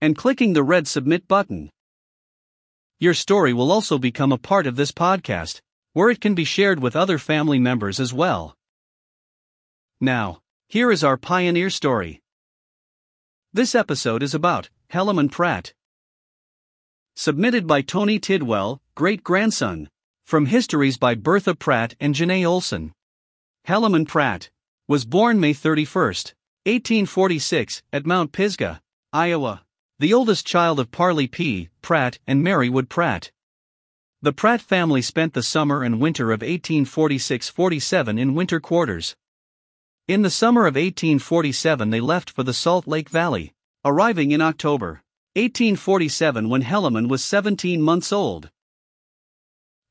and clicking the red submit button. Your story will also become a part of this podcast, where it can be shared with other family members as well. Now, here is our pioneer story. This episode is about Helaman Pratt. Submitted by Tony Tidwell, great grandson, from Histories by Bertha Pratt and Janae Olson. Helaman Pratt was born May 31, 1846, at Mount Pisgah, Iowa the oldest child of Parley P. Pratt and Mary Wood Pratt. The Pratt family spent the summer and winter of 1846 47 in winter quarters. In the summer of 1847, they left for the Salt Lake Valley, arriving in October 1847 when Helaman was 17 months old.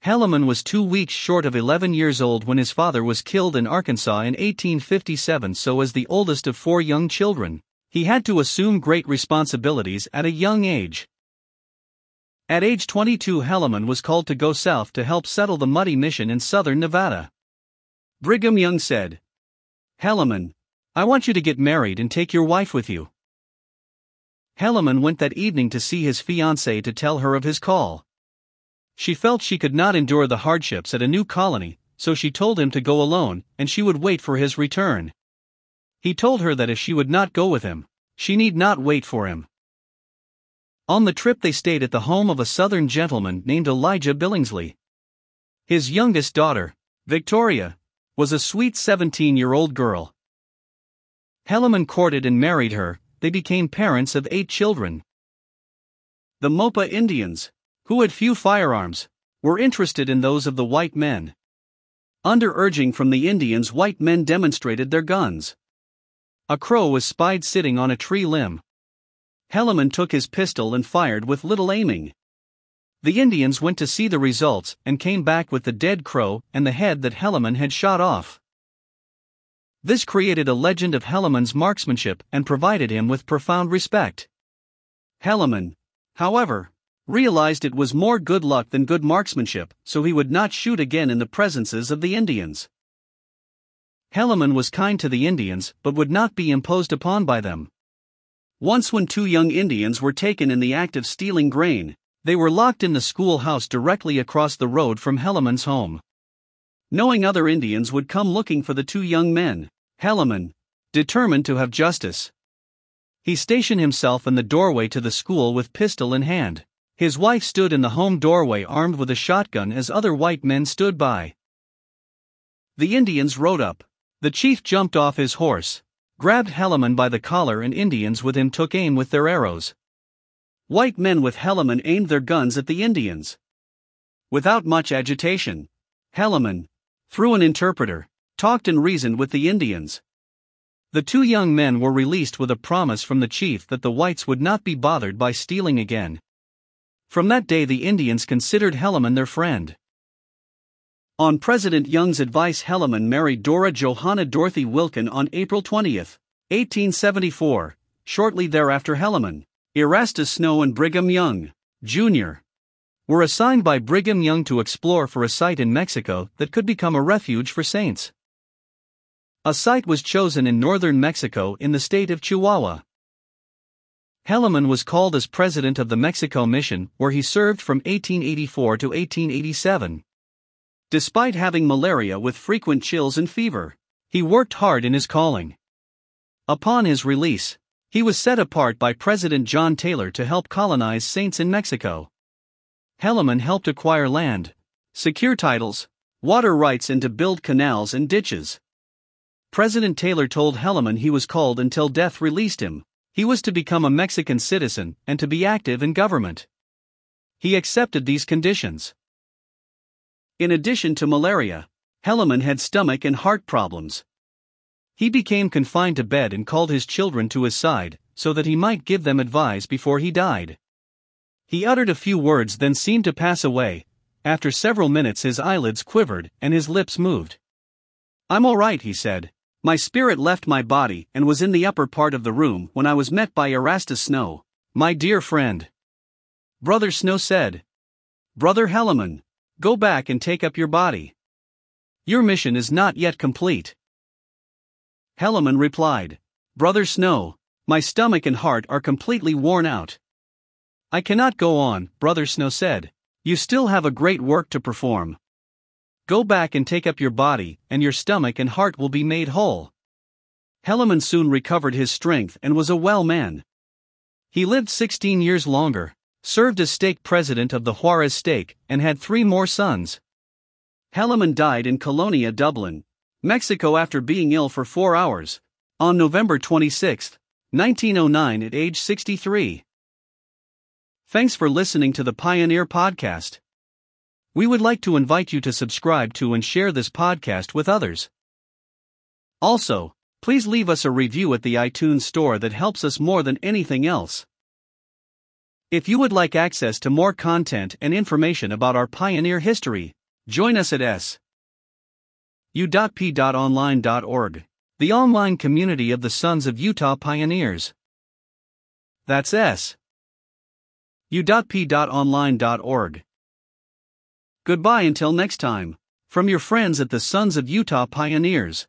Helaman was two weeks short of 11 years old when his father was killed in Arkansas in 1857, so as the oldest of four young children he had to assume great responsibilities at a young age. At age 22, Helaman was called to go south to help settle the Muddy Mission in southern Nevada. Brigham Young said, Helaman, I want you to get married and take your wife with you. Helaman went that evening to see his fiancée to tell her of his call. She felt she could not endure the hardships at a new colony, so she told him to go alone, and she would wait for his return. He told her that if she would not go with him, she need not wait for him. On the trip, they stayed at the home of a southern gentleman named Elijah Billingsley. His youngest daughter, Victoria, was a sweet 17 year old girl. Helaman courted and married her, they became parents of eight children. The Moapa Indians, who had few firearms, were interested in those of the white men. Under urging from the Indians, white men demonstrated their guns. A crow was spied sitting on a tree limb. Helaman took his pistol and fired with little aiming. The Indians went to see the results and came back with the dead crow and the head that Helaman had shot off. This created a legend of Helaman's marksmanship and provided him with profound respect. Helaman, however, realized it was more good luck than good marksmanship, so he would not shoot again in the presences of the Indians. Helaman was kind to the Indians but would not be imposed upon by them. Once, when two young Indians were taken in the act of stealing grain, they were locked in the schoolhouse directly across the road from Helaman's home. Knowing other Indians would come looking for the two young men, Helaman, determined to have justice. He stationed himself in the doorway to the school with pistol in hand. His wife stood in the home doorway armed with a shotgun as other white men stood by. The Indians rode up. The chief jumped off his horse, grabbed Helaman by the collar, and Indians with him took aim with their arrows. White men with Helaman aimed their guns at the Indians. Without much agitation, Helaman, through an interpreter, talked and reasoned with the Indians. The two young men were released with a promise from the chief that the whites would not be bothered by stealing again. From that day, the Indians considered Helaman their friend. On President Young's advice, Helaman married Dora Johanna Dorothy Wilcken on April 20, 1874. Shortly thereafter, Helaman, Erastus Snow, and Brigham Young, Jr., were assigned by Brigham Young to explore for a site in Mexico that could become a refuge for saints. A site was chosen in northern Mexico in the state of Chihuahua. Helaman was called as president of the Mexico Mission, where he served from 1884 to 1887. Despite having malaria with frequent chills and fever, he worked hard in his calling. Upon his release, he was set apart by President John Taylor to help colonize saints in Mexico. Helaman helped acquire land, secure titles, water rights, and to build canals and ditches. President Taylor told Helaman he was called until death released him. He was to become a Mexican citizen and to be active in government. He accepted these conditions. In addition to malaria, Helaman had stomach and heart problems. He became confined to bed and called his children to his side, so that he might give them advice before he died. He uttered a few words then seemed to pass away. After several minutes, his eyelids quivered and his lips moved. I'm all right, he said. My spirit left my body and was in the upper part of the room when I was met by Erastus Snow, my dear friend. Brother Snow said, Brother Helaman, go back and take up your body. Your mission is not yet complete. Helaman replied, Brother Snow, my stomach and heart are completely worn out. I cannot go on, Brother Snow said. You still have a great work to perform. Go back and take up your body, and your stomach and heart will be made whole. Helaman soon recovered his strength and was a well man. He lived 16 years longer, served as stake president of the Juarez stake, and had three more sons. Helaman died in Colonia, Dublán, Mexico after being ill for four hours, on November 26, 1909, at age 63. Thanks for listening to the Pioneer Podcast. We would like to invite you to subscribe to and share this podcast with others. Also, please leave us a review at the iTunes Store that helps us more than anything else. If you would like access to more content and information about our pioneer history, join us at s. u.p.online.org, the online community of the Sons of Utah Pioneers. That's s u.p.online.org. Goodbye until next time, from your friends at the Sons of Utah Pioneers.